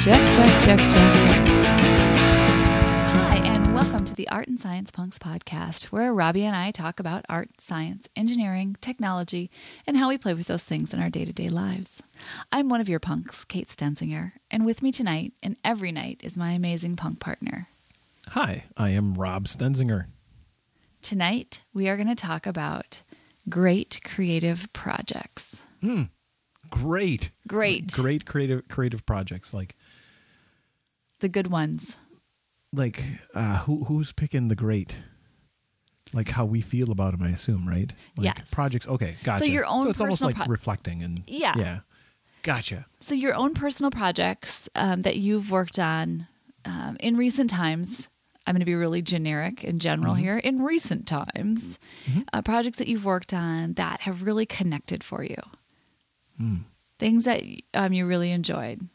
Check, check, check, check, check. Hi, and welcome to the Art and Science Punks podcast, where Robbie and I talk about art, science, engineering, technology, and how we play with those things in our day to day lives. I'm one of your punks, Kate Stenzinger, and with me tonight and every night is my amazing punk partner. Hi, I am Rob Stenzinger. Tonight, we are going to talk about great creative projects. Hmm, great, Great. great creative creative projects. Like The good ones. like uh, who who's picking the great? Like how we feel about them, I assume, right? Like Yes. Projects. Okay, gotcha. So your own So it's almost personal like pro- reflecting and Yeah. yeah. Gotcha. So, your own personal projects um, that you've worked on um, in recent times. I'm going to be really generic and general here. In recent times, uh, projects that you've worked on that have really connected for you, things that um, you really enjoyed.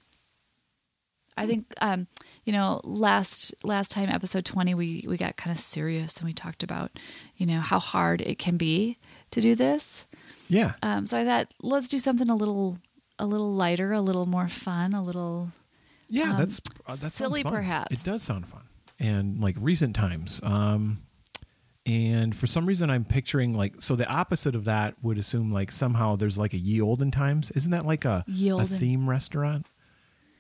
I think um, you know last last time episode 20 we we got kind of serious and we talked about you know how hard it can be to do this. Yeah. Um, so I thought let's do something a little a little lighter, a little more fun, a little Yeah, um, that's uh, that silly fun. perhaps. It does sound fun. And like recent times. Um and for some reason I'm picturing like so the opposite of that would assume like somehow there's like a ye olden times. Isn't that like a, a theme restaurant?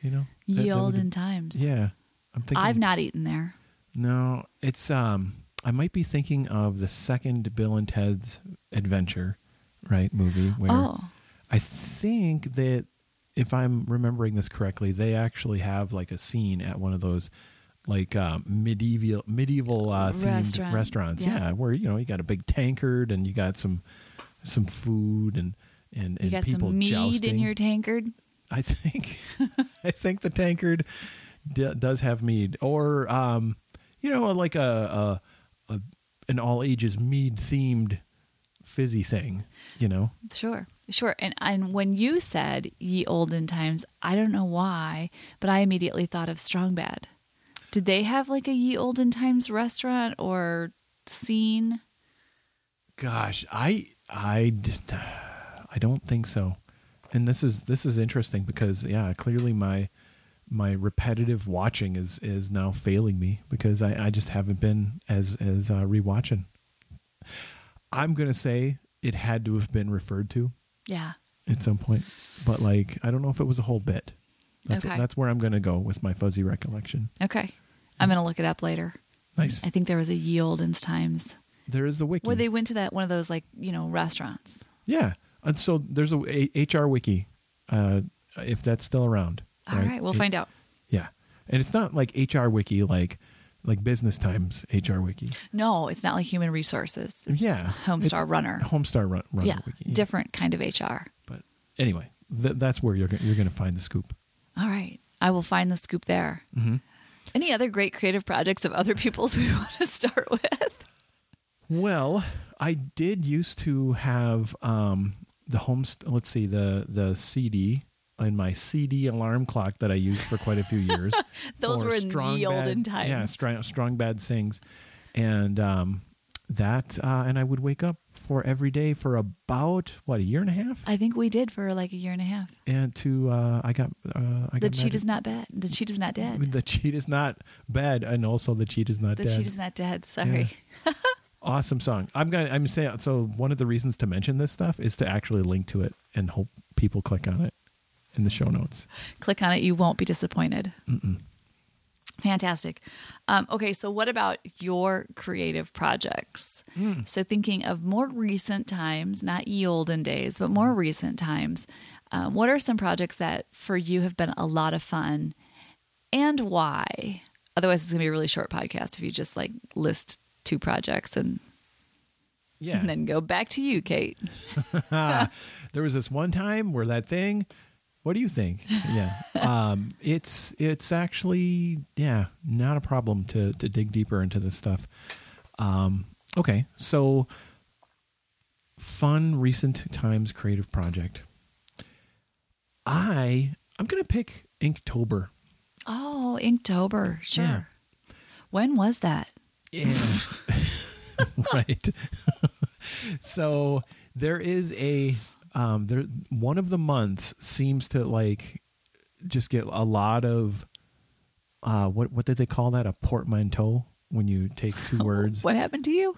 You know? That- ye that olden times. Yeah. I'm thinking I've not eaten there. No, it's um I might be thinking of the second Bill and Ted's Adventure, right, movie where Oh, I think that if I'm remembering this correctly, they actually have like a scene at one of those like uh, medieval medieval uh, themed Restaurant, restaurants. yeah. Yeah. where you know you got a big tankard and you got some some food and and, and you got people some mead jousting. in your tankard. I think I think the tankard d- does have mead, or um, you know, like a, a, a an all ages mead themed fizzy thing. You know, Sure, sure. And and when you said ye olden times, I don't know why, but I immediately thought of Strong Bad. Did they have like a ye olden times restaurant or scene? gosh, I I I don't think so. And this is this is interesting because yeah, clearly my my repetitive watching is is now failing me because I, I just haven't been as as uh, rewatching. I'm gonna say it had to have been referred to. Yeah. at some point, but like I don't know if it was a whole bit. That's Okay. that's where I'm going to go with my fuzzy recollection. Okay. I'm gonna look it up later. Nice. I think there was a ye olden times There is the wiki. where they went to that one of those like you know restaurants. yeah, and so there's a, a- HR wiki, uh, if that's still around. All right, we'll find out. Yeah, and it's not like HR wiki like like business times HR wiki. No, it's not like human resources. It's yeah, Homestar It's Runner. Homestar run, Runner yeah, wiki. different kind of HR. But anyway, th- that's where you're you're going to find the scoop. All right, I will find the scoop there. Mm-hmm. Any other great creative projects of other people's we want to start with? Well, I did used to have um, the home. St- let's see the the CD in my CD alarm clock that I used for quite a few years. Those were in Strong the Bad- olden Yeah, times. strong, strong bad sings, and um, that uh, and I would wake up for every day for about what a year and a half, I think we did for like a year and a half. and to uh, I got uh, I The got cheat is not bad. The cheat is not dead. The cheat is not bad, and also the cheat is not The dead. cheat is not dead. Sorry. awesome song. I'm gonna I'm saying so one of the reasons to mention this stuff is to actually link to it and hope people click on it in the show notes. Click on it. You won't be disappointed. Mm-mm. Fantastic. Um, okay, so what about your creative projects? So, thinking of more recent times, not ye olden days, but more recent times, um, what are some projects that for you have been a lot of fun and why? Otherwise, it's going to be a really short podcast if you just like list two projects and, Yeah. and then go back to you, Kate. there was this one time where that thing what do you think? Yeah. um it's it's actually yeah, not a problem to to dig deeper into this stuff. Um okay. So fun recent times creative project. I I'm going to pick Inktober. Oh, Inktober. Sure. Yeah. When was that? Yeah. right. so there is a um there one of the months seems to like just get a lot of uh, what what did they call that? A portmanteau when you take two words. What happened to you?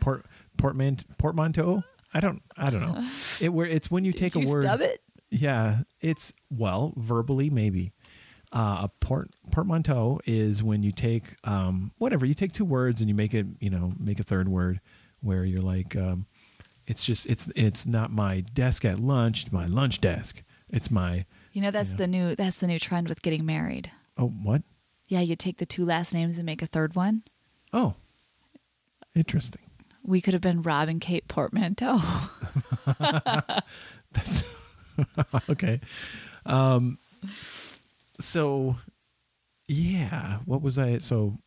Port portman portmanteau. I don't I don't know. It where it's when you Did take you a word. stub it? Yeah, it's well verbally maybe. Uh, a port portmanteau is when you take um, whatever you take two words and you make it you know make a third word where you're like um, it's just it's it's not my desk at lunch it's my lunch desk it's my You know that's Yeah. the new that's the new trend with getting married. oh what Yeah, you take the two last names and make a third one. oh interesting We could have been Rob and Kate Portmanteau. that's okay um so yeah what was i so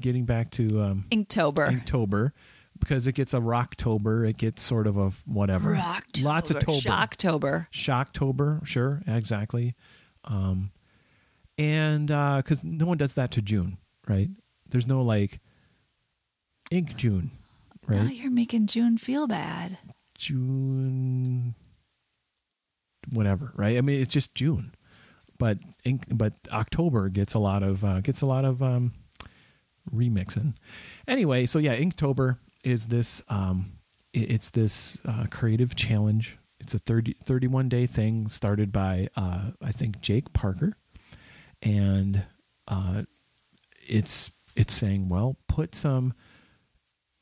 getting back to um Inktober. Inktober because it gets a Rocktober. It gets sort of a whatever. Rocktober. Lots of tober. Shocktober. Shocktober, sure, exactly. Um, and because no one does that to June, right? There's no like Ink June, right? Now you're making June feel bad. June, whatever, right? I mean, it's just June, but ink, but October gets a lot of uh, gets a lot of um, remixing. Anyway, so yeah, Inktober is this. Um, it- it's this uh, creative challenge. It's a 30, 31 day thing started by uh, I think Jake Parker, and uh, it's it's saying, well, put some,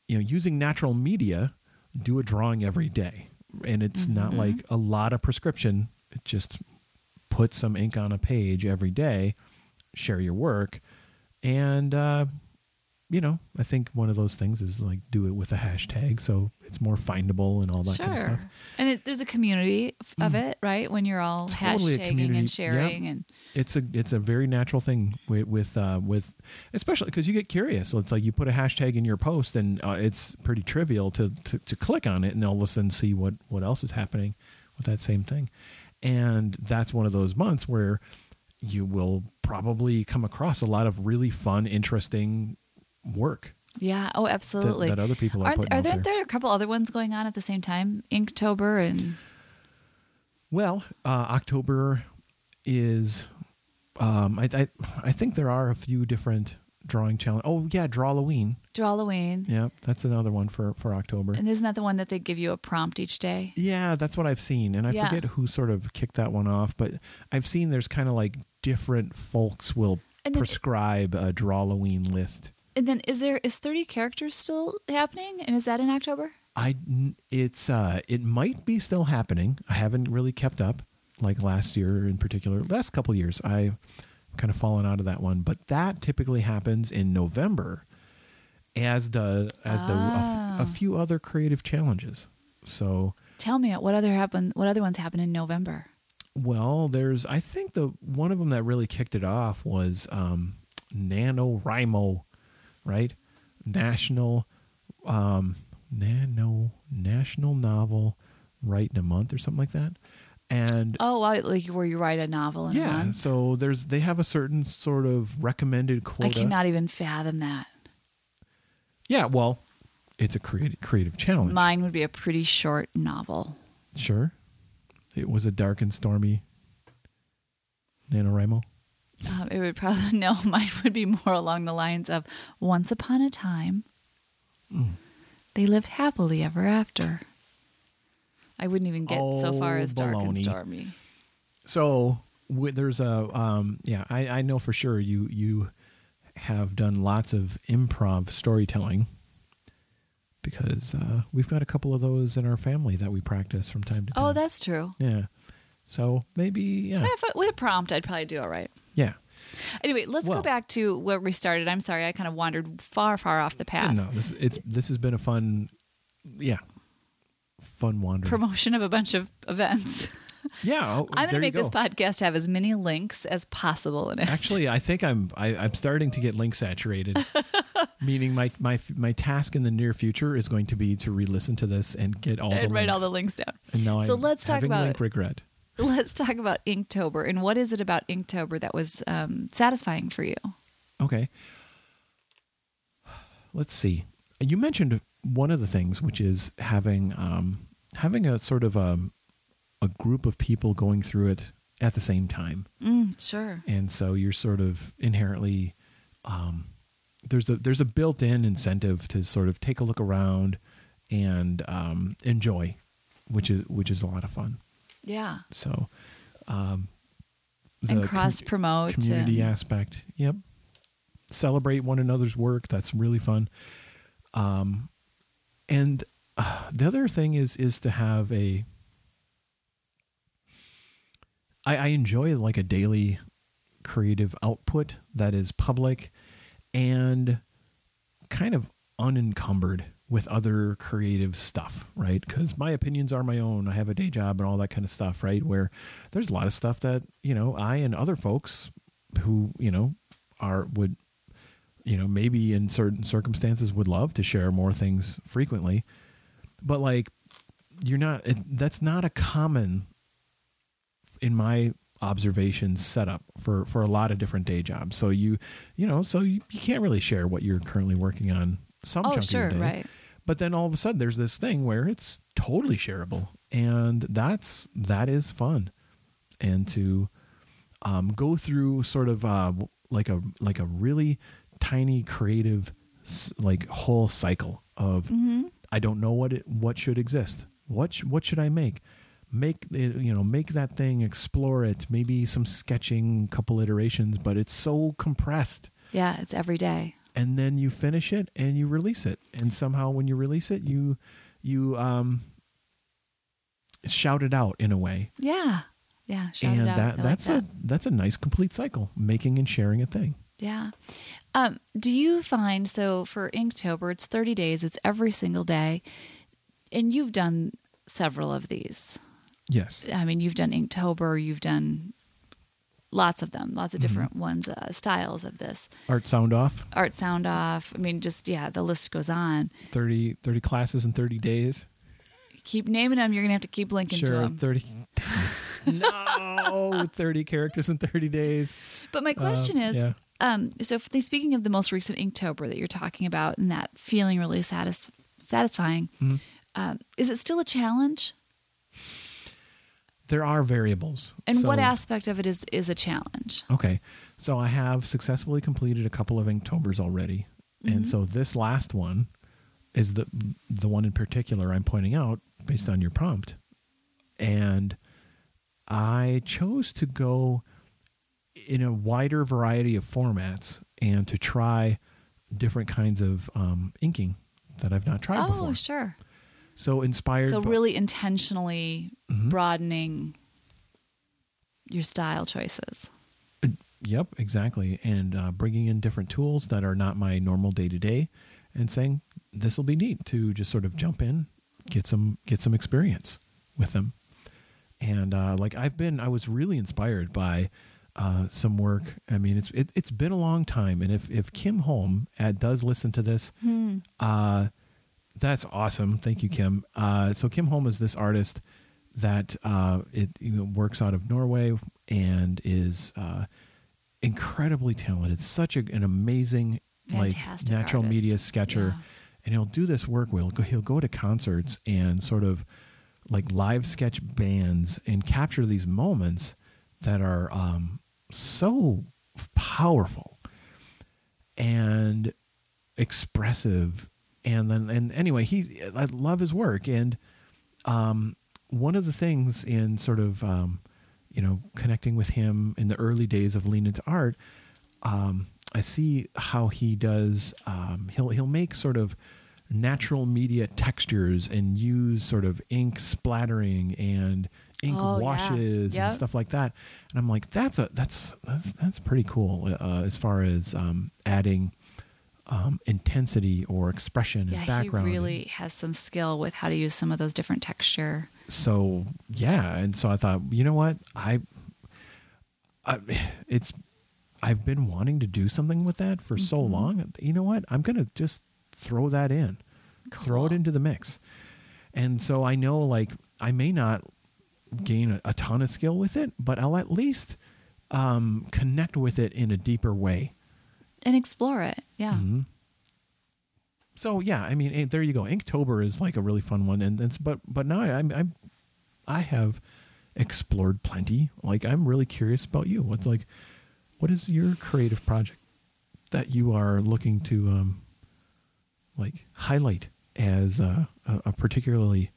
you know, using natural media, do a drawing every day, and it's not Mhm. like a lot of prescription. It just put some ink on a page every day, share your work, and uh, you know, I think one of those things is like do it with a hashtag, so it's more findable and all that sure. kind of stuff. And it, there's a community of Mm. it, right? When you're all Totally hashtagging and sharing and it's a it's a very natural thing with with uh, with especially because you get curious. So it's like you put a hashtag in your post, and uh, it's pretty trivial to, to to click on it and all of a sudden see what what else is happening with that same thing. And that's one of those months where you will probably come across a lot of really fun, interesting work yeah, oh, absolutely. that other people are are out there, there. there a couple other ones going on at the same time? Inktober and Well, uh, October is. Um, I, I I think there are a few different drawing challenge. Oh yeah, Draw Halloween. Yeah, that's another one for for October. And isn't that the one that they give you a prompt each day? yeah, that's what I've seen, and I Yeah. forget who sort of kicked that one off, but I've seen there's kind of like different folks will then- prescribe a Draw Halloween list. And then is there is 30 characters still happening? And is that in October? I it's uh it might be still happening. I haven't really kept up like last year in particular. Last couple years I kind of fallen out of that one, but that typically happens in November as the as the a, f- Ah. a few other creative challenges. So Tell me what other happen what other ones happened in November? well, there's I think the one of them that really kicked it off was um NaNoWriMo, right? National um nano national novel write in a month or something like that. And Oh, like where you write a novel in a yeah, month. so there's they have a certain sort of recommended quota. I cannot even fathom that. Yeah, well, it's a creative creative challenge. Mine would be a pretty short novel. sure. It was a dark and stormy NaNoWriMo. Um, it would probably no. Mine would be more along the lines of "Once upon a time, Mm. they lived happily ever after." I wouldn't even get so far Oh, as dark and stormy. So wi- there's a um, yeah, I, I know for sure you you have done lots of improv storytelling because uh, we've got a couple of those in our family that we practice from time to time. Oh, that's true. yeah. So maybe yeah, I- with a prompt, I'd probably do all right. yeah. Anyway, let's Well- go back to where we started. I'm sorry, I kind of wandered far, far off the path. No, this it's this has been a fun, yeah, fun wandering. Promotion of a bunch of events. yeah, oh, I'm going to make this podcast have as many links as possible in it. Actually, I think I'm I, I'm starting to get link saturated. meaning my my my task in the near future is going to be to re-listen to this and get all the and write all links. the links down. And now So I'm let's talk about- link regret. Let's talk about Inktober and what is it about Inktober that was um, satisfying for you? Okay. Let's see. You mentioned one of the things, which is having um, having a sort of a a group of people going through it at the same time Mm, sure. and so you're sort of inherently um, there's a there's a built-in incentive to sort of take a look around and um, enjoy, which is which is a lot of fun. Yeah. So, um, and cross com- promote. community and- aspect, yep. Celebrate one another's work. That's really fun. Um, and uh, the other thing is is to have a I, I enjoy like a daily creative output that is public and kind of unencumbered with other creative stuff, right? Because my opinions are my own. I have a day job and all that kind of stuff, right? Where there's a lot of stuff that you know I and other folks who you know are would you know maybe in certain circumstances would love to share more things frequently, but like you're not. That's not a common in my observations setup for for a lot of different day jobs. So you you know so you, you can't really share what you're currently working on some Oh, chunk sure, of your day. right. But then all of a sudden there's this thing where it's totally shareable and that's that is fun. And to um, go through sort of uh, like a like a really tiny creative like whole cycle of Mm-hmm. I don't know what it what should exist. What sh- what should I make? Make it, you know make that thing, explore it. Maybe some sketching, couple iterations, but it's so compressed. Yeah, it's every day. And then you finish it and you release it, and somehow when you release it, you you um shout it out in a way, Yeah. Yeah. Shout and it out. that I like that's that. a that's a nice complete cycle, making and sharing a thing. Yeah. Um, do you find so for Inktober, it's 30 days, it's every single day, and you've done several of these. Yes. I mean, you've done Inktober, you've done lots of them, lots of Mm-hmm. different ones, uh, styles of this. Art sound off. Art Sound Off. I mean, just, yeah, the list goes on. 30, 30 classes in 30 days. Keep naming them, you're going to have to keep linking to them. 30. no, 30 characters in 30 days. But my question Uh, is, yeah. um, so speaking of the most recent Inktober that you're talking about and that feeling really satis- satisfying, Mm-hmm. um, is it still a challenge? There are variables. And what aspect of it is is a challenge? Okay. So I have successfully completed a couple of Inktobers already. Mm-hmm. And so this last one is the the one in particular I'm pointing out based on your prompt. And I chose to go in a wider variety of formats and to try different kinds of um, inking that I've not tried Oh, before. Oh, sure. So inspired So by- really intentionally Mhm. broadening your style choices. Yep, exactly. And uh, bringing in different tools that are not my normal day to day, and saying this will be neat to just sort of jump in, get some get some experience with them. And uh, like I've been, I was really inspired by uh, some work. I mean, it's it, it's been a long time, and if if Kim Holm uh, does listen to this, uh, that's awesome. Thank you, Kim. Uh, so Kim Holm is this artist that uh, it you know, works out of Norway and is uh, incredibly talented. Such a, an amazing like Fantastic natural artist. media sketcher, Yeah. and he'll do this work. Will go, he'll go to concerts and sort of like live sketch bands and capture these moments that are um, so powerful and expressive and then and anyway he i love his work and um one of the things in sort of um you know connecting with him in the early days of lean into art um i see how he does um he'll he'll make sort of natural media textures and use sort of ink splattering and ink Oh, yeah. washes Yep. and stuff like that and i'm like that's a that's that's, that's pretty cool uh, as far as um adding um, intensity or expression and Yeah, background. he really has some skill with how to use some of those different texture. so yeah, and so I thought, you know what, I, I, it's, I've been wanting to do something with that for so Mm-hmm. long. You know what, I'm gonna just throw that in, throw it into the mix, and so I know like I may not gain a, a ton of skill with it, but I'll at least um, connect with it in a deeper way. And explore it. Yeah. Mhm. So yeah, I mean, eh, there you go. Inktober is like a really fun one, and it's but but now I I I have explored plenty. Like I'm really curious about you. What's like, what is your creative project that you are looking to um, like highlight as uh, a, a particularly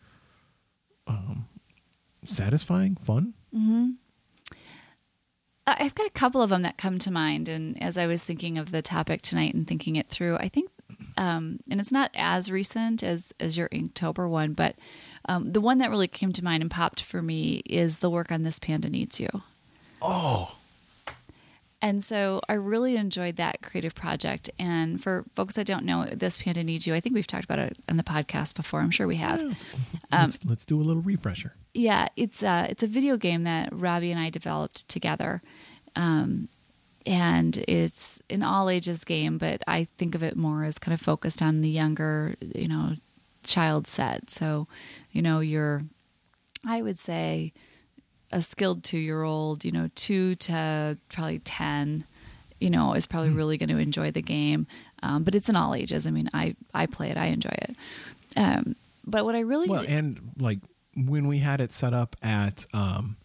um, satisfying, fun? Mm-hmm. I've got a couple of them that come to mind, and as I was thinking of the topic tonight and thinking it through, I think, um, and it's not as recent as as your Inktober one, but um, the one that really came to mind and popped for me is the work on this panda needs you. Oh, And so I really enjoyed that creative project. And for folks that don't know, This Panda Needs You, I think we've talked about it on the podcast before. I'm sure we have. Um, let's, let's do a little refresher. Yeah, it's a, it's a video game that Robbie and I developed together. Um, and it's an all ages game, but I think of it more as kind of focused on the younger, you know, child set. So, you know, you're, I would say, a skilled two year old, you know, two to probably 10, you know, is probably really going to enjoy the game. Um, but it's in all ages. I mean, I, I play it, I enjoy it. Um, but what I really, Well, and like when we had it set up at, um,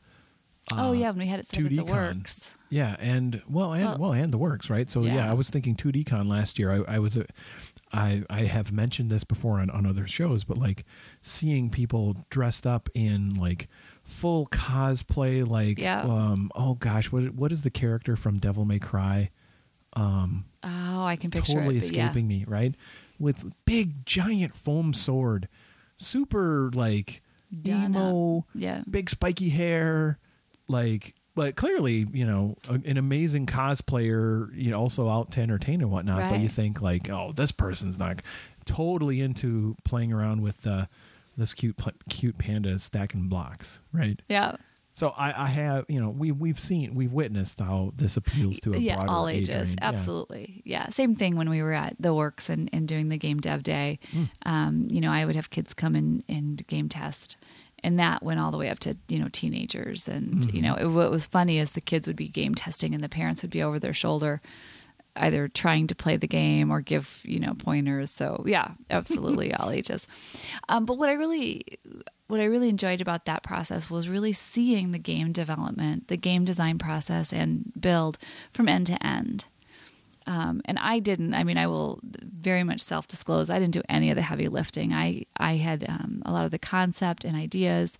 oh, uh, yeah, when we had it set up at the 2D Con. works. Yeah, and well, and Well- well, and the works, right? So yeah, Yeah. I was thinking 2D Con last year. I, I was, a, I I have mentioned this before on on other shows, but like seeing people dressed up in like full cosplay, like Yeah. um, oh gosh, what what is the character from Devil May Cry? Um, Oh, I can picture totally it. But yeah. escaping me, right? With big giant foam sword, super like Done emo up. Yeah. big spiky hair, like, but clearly, you know, a- an amazing cosplayer, you know, also out to entertain and whatnot. But you think like, oh, this person's not totally into playing around with uh, this cute, cute panda stacking blocks, right? Yeah. So I, I have, you know, we we've seen, we've witnessed how this appeals to a yeah, broader all age ages. Yeah. Absolutely. Yeah. Same thing when we were at the works and, and doing the game dev day. Hmm. Um, you know, I would have kids come in and game test. And that went all the way up to, you know, teenagers. And, Mm-hmm. you know, it, what was funny is the kids would be game testing and the parents would be over their shoulder, either trying to play the game or give, you know, pointers. So, yeah, absolutely all ages. Um, but what I really what I really enjoyed about that process was really seeing the game development, the game design process and build from end to end. Um, and I didn't. I mean, I will very much self disclose. I didn't do any of the heavy lifting. I I had um, a lot of the concept and ideas,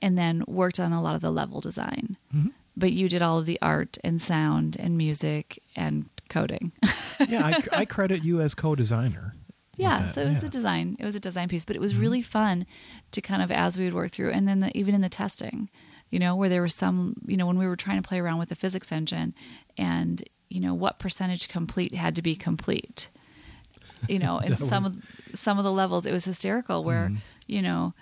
and then worked on a lot of the level design. Mhm. But you did all of the art and sound and music and coding. yeah, I, I credit you as co-designer. yeah so it was yeah. Mm-hmm. a design it was a design piece but it was really fun to kind of as we would work through and then the, even in the testing you know where there was some you know when we were trying to play around with the physics engine and you know what percentage complete had to be complete you know in some was- of some of the levels it was hysterical where Mhm. you know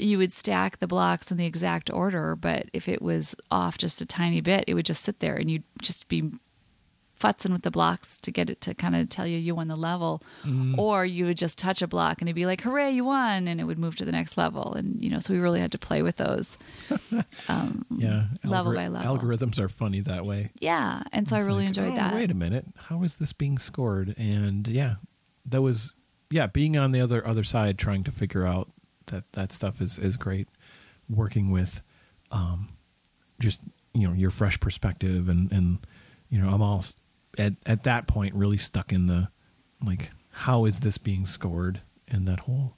you would stack the blocks in the exact order but if it was off just a tiny bit it would just sit there and you'd just be futzing with the blocks to get it to kind of tell you you won the level Mm. or you would just touch a block and it'd be like hooray you won and it would move to the next level and you know so we really had to play with those um, yeah, level by level. Algorithms are funny that way. yeah and so It's i really like, enjoyed oh, that Wait a minute, how is this being scored? And yeah, that was yeah, being on the other other side, trying to figure out that that stuff is is great. Working with, um, just you know your fresh perspective and and you know I'm all at at that point really stuck in the like how is this being scored and that whole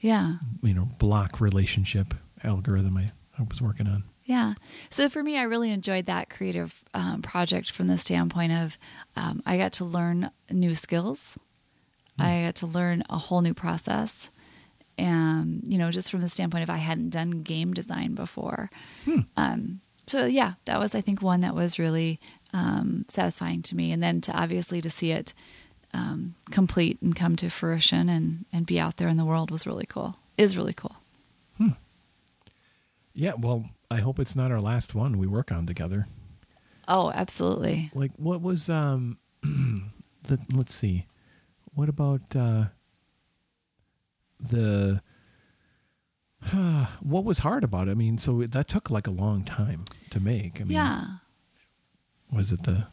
yeah you know block relationship algorithm I, I was working on. Yeah. So for me, I really enjoyed that creative um, project from the standpoint of um, I got to learn new skills. I got to learn a whole new process. And, you know, just from the standpoint of I hadn't done game design before. Um, so, yeah, that was, I think, one that was really um, satisfying to me. And then to obviously to see it um, complete and come to fruition and, and be out there in the world was really cool, is really cool. Hmm. Yeah, well, I hope it's not our last one we work on together. Oh, absolutely. like what was um the let's see what about uh the what was hard about it i mean so that took like a long time to make i mean yeah. Was it the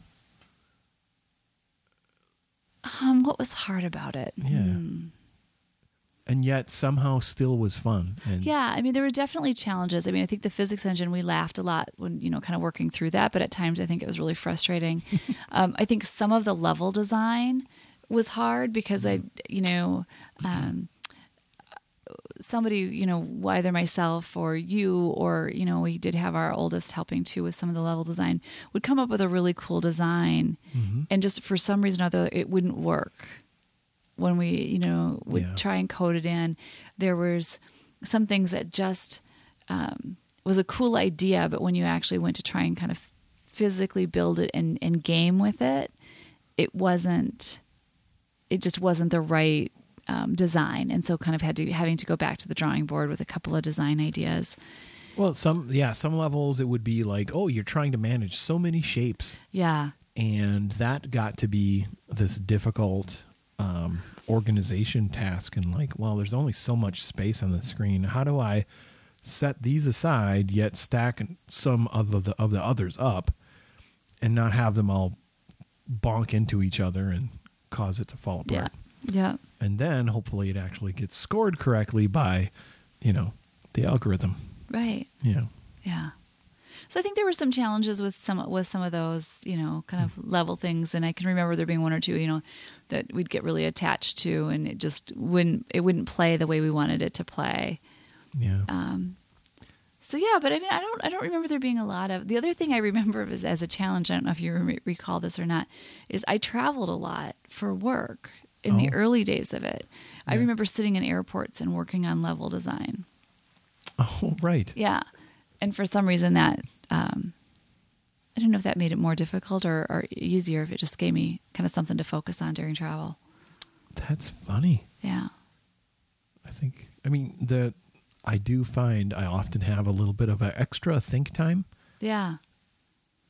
Um, what was hard about it? Yeah. Hmm. and yet somehow still was fun. And Yeah, I mean, there were definitely challenges. I mean, I think the physics engine, we laughed a lot when, you know, kind of working through that, but at times I think it was really frustrating. um, I think some of the level design was hard because I, you know, um, somebody, you know, either myself or you, or, you know, we did have our oldest helping too with some of the level design, would come up with a really cool design. Mm-hmm. And just for some reason or other, it wouldn't work when we, you know, would Yeah. try and code it in. There was some things that just um, was a cool idea, but when you actually went to try and kind of physically build it and, and game with it, it wasn't. It just wasn't the right um, design, and so kind of had to having to go back to the drawing board with a couple of design ideas. Well, some yeah, some levels it would be like, oh, you're trying to manage so many shapes, Yeah, and that got to be this difficult um, organization task. And like, well, there's only so much space on the screen. How do I set these aside yet stack some of the of the others up, and not have them all bonk into each other and cause it to fall apart? yeah. And then hopefully it actually gets scored correctly by, you know, the algorithm. Right. Yeah. Yeah. So I think there were some challenges with some with some of those, you know, kind of level things, and I can remember there being one or two, you know, that we'd get really attached to, and it just wouldn't it wouldn't play the way we wanted it to play. Yeah. Um, so yeah, but I mean, I don't I don't remember there being a lot of. The other thing I remember is as a challenge. I don't know if you re- recall this or not. Is I traveled a lot for work in the Oh. early days of it. I remember sitting in airports and working on level design. oh, right. Yeah, and for some reason that um, I don't know if that made it more difficult or, or easier. If it just gave me kind of something to focus on during travel. That's funny. Yeah, I think. I mean, the I do find I often have a little bit of an extra think time yeah.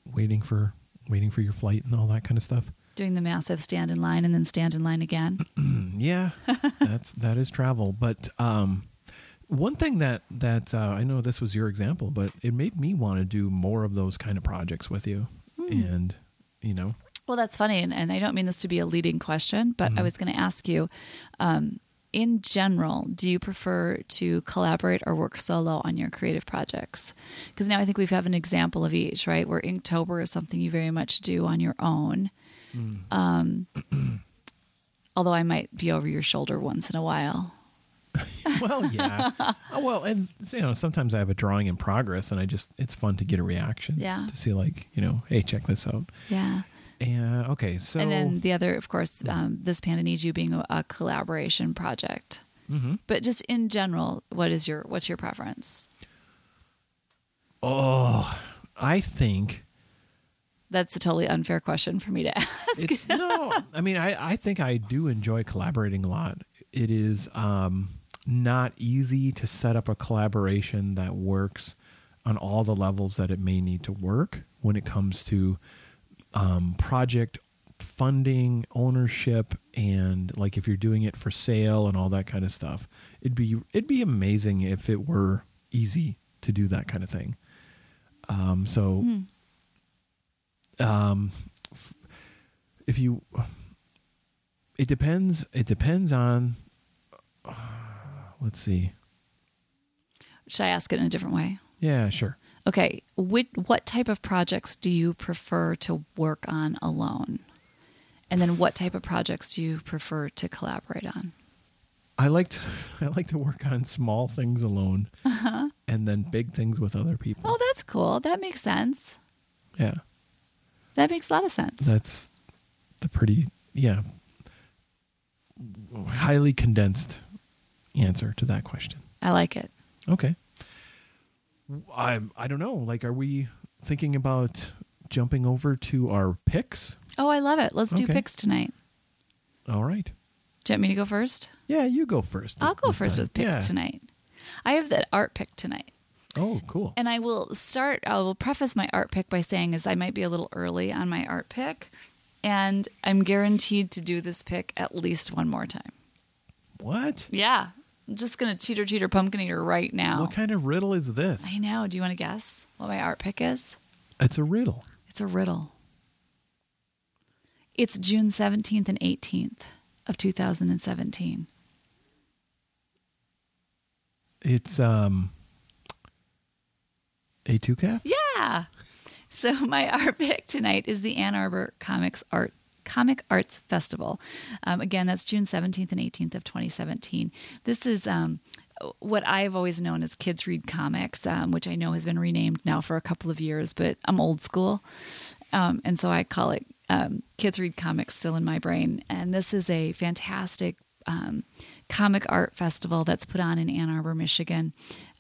waiting for waiting for your flight and all that kind of stuff. Doing the massive stand in line and then stand in line again. Mm, yeah, that's that is travel. But um, one thing that that uh, I know this was your example, but it made me want to do more of those kind of projects with you, and you know, Well, that's funny, and, and I don't mean this to be a leading question, but I was going to ask you, um, in general, do you prefer to collaborate or work solo on your creative projects? Because now I think we have an example of each, right? Where Inktober is something you very much do on your own. Um, although I might be over your shoulder once in a while. well, yeah. Oh, well, and you know, sometimes I have a drawing in progress, and I just it's fun to get a reaction. Yeah. To see like you know, hey, check this out. Yeah. And okay, so and then the other, of course, um, this Panda Needs You being a, a collaboration project. Mhm. But just in general, what is your what's your preference? oh, I think That's a totally unfair question for me to ask. no. I mean, I I think I do enjoy collaborating a lot. It is um not easy to set up a collaboration that works on all the levels that it may need to work when it comes to um, project funding, ownership, and like if you're doing it for sale and all that kind of stuff. It'd be it'd be amazing if it were easy to do that kind of thing. Um, so, Hmm. Um, if you, it depends. It depends on. uh, let's see. Should I ask it in a different way? Yeah, sure. Okay, what what type of projects do you prefer to work on alone? And then what type of projects do you prefer to collaborate on? I like to, I like to work on small things alone, and then big things with other people. Oh, that's cool. That makes sense. Yeah, That makes a lot of sense. that's the pretty yeah highly condensed answer to that question. I like it. Okay. I I don't know. Like, are we thinking about jumping over to our picks? Oh, I love it. Let's do Okay. picks tonight. All right. Do you want me to go first? Yeah, you go first. I'll go first time. with picks Yeah. tonight. I have the art pick tonight. Oh, cool. And I will start, I will preface my art pick by saying is I might be a little early on my art pick. And I'm guaranteed to do this pick at least one more time. What? Yeah. I'm just going to cheater, cheater, pumpkin eater right now. What kind of riddle is this? I know. Do you want to guess what my art pick is? It's a riddle. It's a riddle. It's June 17th and 18th of 2017. It's um A2CAF? Yeah. So my art pick tonight is the Ann Arbor Comics Art Comic Arts Festival. Um, again, that's June 17th and 18th of 2017. This is um, what I've always known as Kids Read Comics, um, which I know has been renamed now for a couple of years, but I'm old school. Um, and so I call it um, Kids Read Comics still in my brain. And this is a fantastic um, comic art festival that's put on in Ann Arbor, Michigan.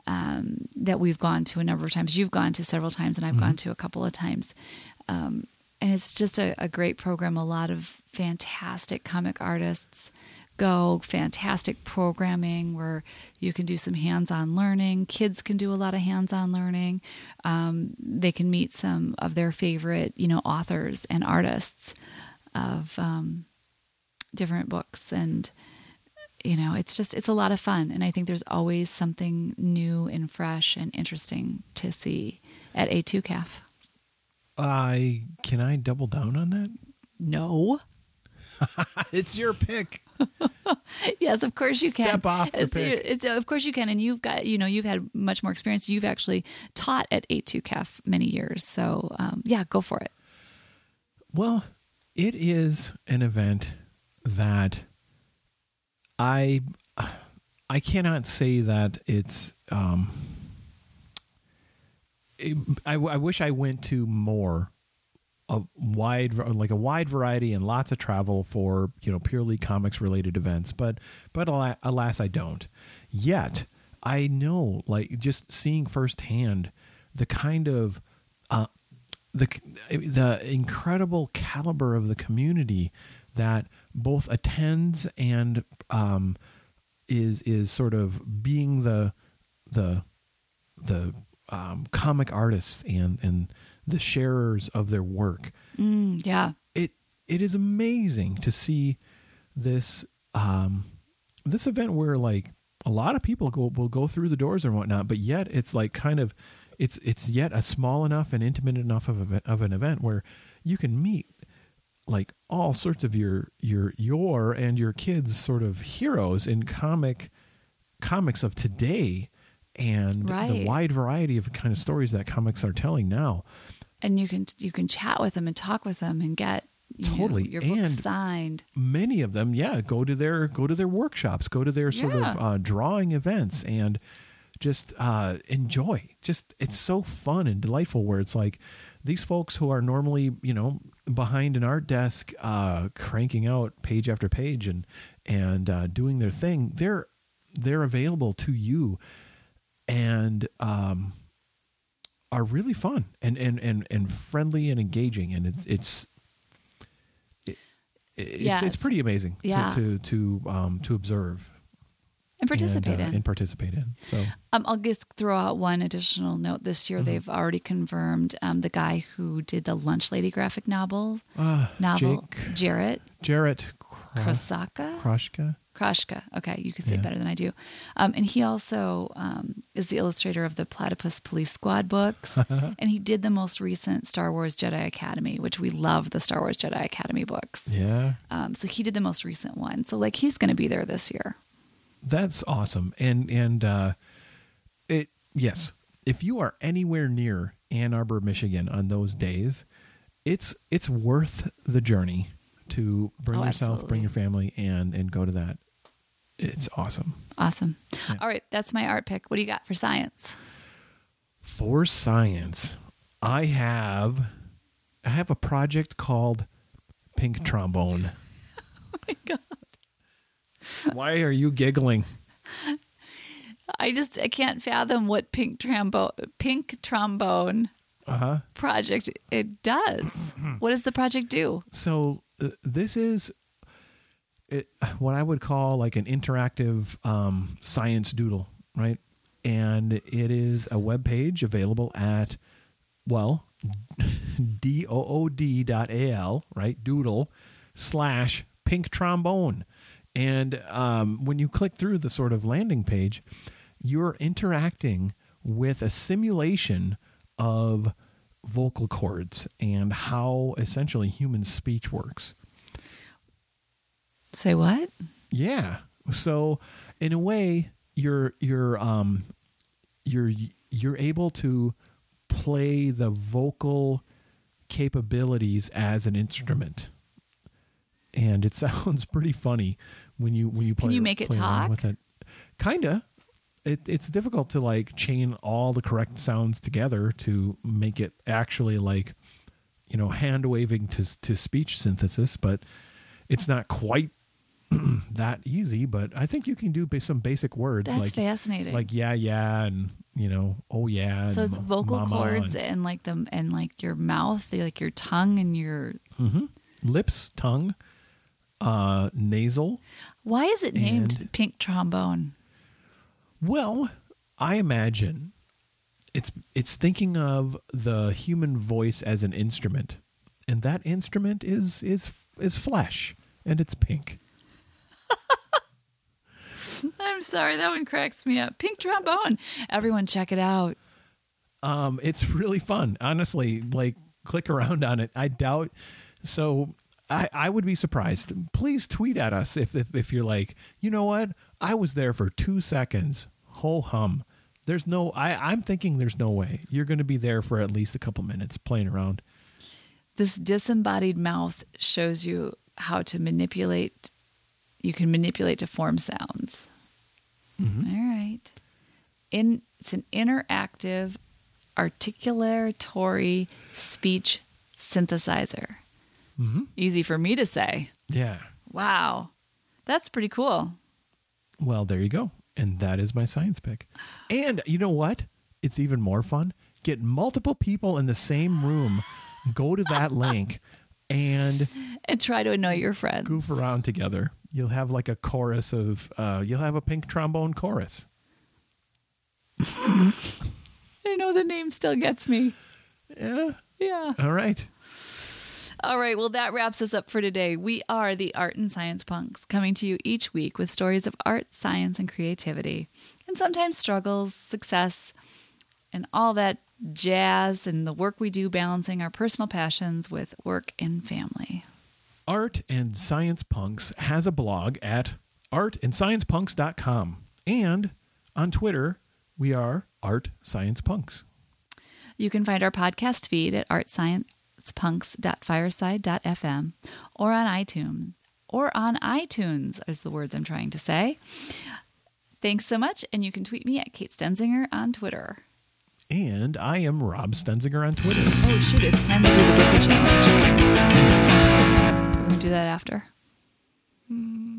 Um, that we've gone to a number of times. You've gone to several times, and I've gone to a couple of times. Um, and it's just a, a great program. A lot of fantastic comic artists go, fantastic programming where you can do some hands on learning. Kids can do a lot of hands on learning. Um, they can meet some of their favorite, you know, authors and artists of um, different books and you know it's just it's a lot of fun. And i think there's always something new and fresh and interesting to see at a2caf I can I double down on that? no. It's your pick. yes of course you can. Step off the It's- pick. it's- of course you can. And you've got you know you've had much more experience. You've actually taught at a2caf many years. So um, yeah go for it. Well, it is an event that I I cannot say that it's um I, I wish I went to more a wide like a wide variety and lots of travel for you know purely comics related events but but alas I don't. Yet I know like just seeing firsthand the kind of uh, the the incredible caliber of the community that both attends and um, is is sort of being the the the um, comic artists and and the sharers of their work. mm, yeah It it is amazing to see this um, this event where like a lot of people go will go through the doors and whatnot, but yet it's like kind of it's it's yet a small enough and intimate enough of a, of an event where you can meet like all sorts of your your your and your kids sort of heroes in comic comics of today and the wide variety of kind of stories that comics are telling now. and you can you can chat with them and talk with them and get you know, Totally. your book signed Many of them, yeah, go to their go to their workshops, go to their sort Yeah. of uh, drawing events, and just uh, enjoy. Just it's so fun and delightful. Where it's like these folks who are normally you know behind an art desk, uh, cranking out page after page and and uh, doing their thing. They're they're available to you, and um, are really fun and and and and friendly and engaging. And it's it's it, it's, Yeah, it's it's- pretty amazing yeah. to to to, um, to observe and participate and, uh, in and participate in. So Um, I'll just throw out one additional note. This Mm-hmm. year, they've already confirmed um, the guy who did the Lunch Lady graphic novel. uh, Novel Jake Jarrett Jarrett Kro- Krosoczka. Krosoczka. Krosoczka. Okay, you can say Yeah. it better than I do. Um, and he also um, is the illustrator of the Platypus Police Squad books, and he did the most recent Star Wars Jedi Academy, which we love the Star Wars Jedi Academy books. Yeah, Um, so he did the most recent one. So like he's going to be there this year. That's awesome. And and uh, it yes, if you are anywhere near Ann Arbor, Michigan on those days, it's it's worth the journey to bring Oh, yourself, bring your family, and and go to that. It's awesome. Awesome. Yeah. All right, that's my art pick. What do you got for science? For science, I have I have a project called Pink Trombone. Oh my god. Why are you giggling? I just I can't fathom what pink trombone pink trombone Uh huh. project it does. what does the project do? So uh, this is it, what I would call like an interactive um, science doodle, right? And it is a web page available at well, d-o-o-d dot a-l, right? Doodle slash pink trombone. And um, when you click through the sort of landing page, you're interacting with a simulation of vocal cords and how essentially human speech works. Say what? Yeah. So, in a way, you're you're um you're you're able to play the vocal capabilities as an instrument and it sounds pretty funny when you when you play Can you make it talk? with it kinda it, it's difficult to like chain all the correct sounds together to make it actually like you know hand waving to to speech synthesis but it's not quite that easy but i think you can do some basic words That's like fascinating. like yeah yeah and you know oh yeah so it's vocal cords and- and like the and like your mouth, like your tongue and your. Mhm. lips tongue uh nasal Why is it named And- pink trombone? Well, I imagine it's it's thinking of the human voice as an instrument, and that instrument is is is flesh, and it's pink. I'm sorry, that one cracks me up. Pink trombone. Everyone, check it out. Um, it's really fun, honestly. Like, click around on it. I doubt. So, I I would be surprised. Please tweet at us if if, if you're like, you know what, I was there for two seconds, Ho hum. There's no. I I'm thinking there's no way you're going to be there for at least a couple minutes playing around. This disembodied mouth shows you how to manipulate. You can manipulate to form sounds. Mm-hmm. All right. In it's an interactive articulatory speech synthesizer. Mm-hmm. Easy for me to say. Yeah. Wow. That's pretty cool. Well, there you go. And that is my science pick. And you know what? It's even more fun. Get multiple people in the same room, go to that link, and And try to annoy your friends. goof around together. You'll have like a chorus of, uh, you'll have a pink trombone chorus. I know the name still gets me. Yeah. Yeah. All right. All right, well, that wraps us up for today. We are the Art and Science Punks, coming to you each week with stories of art, science, and creativity, and sometimes struggles, success, and all that jazz, and the work we do balancing our personal passions with work and family. Art and Science Punks has a blog at artandsciencepunks.com. And on Twitter, we are Art Science Punks. You can find our podcast feed at artsciencepunks.fireside.fm or on iTunes. Or on iTunes, is the words I'm trying to say. Thanks so much, and you can tweet me at Kate Stenzinger on Twitter. And I am Rob Stenzinger on Twitter. Oh shoot, it's time to do the Booker Challenge. We're gonna do that after. Hmm.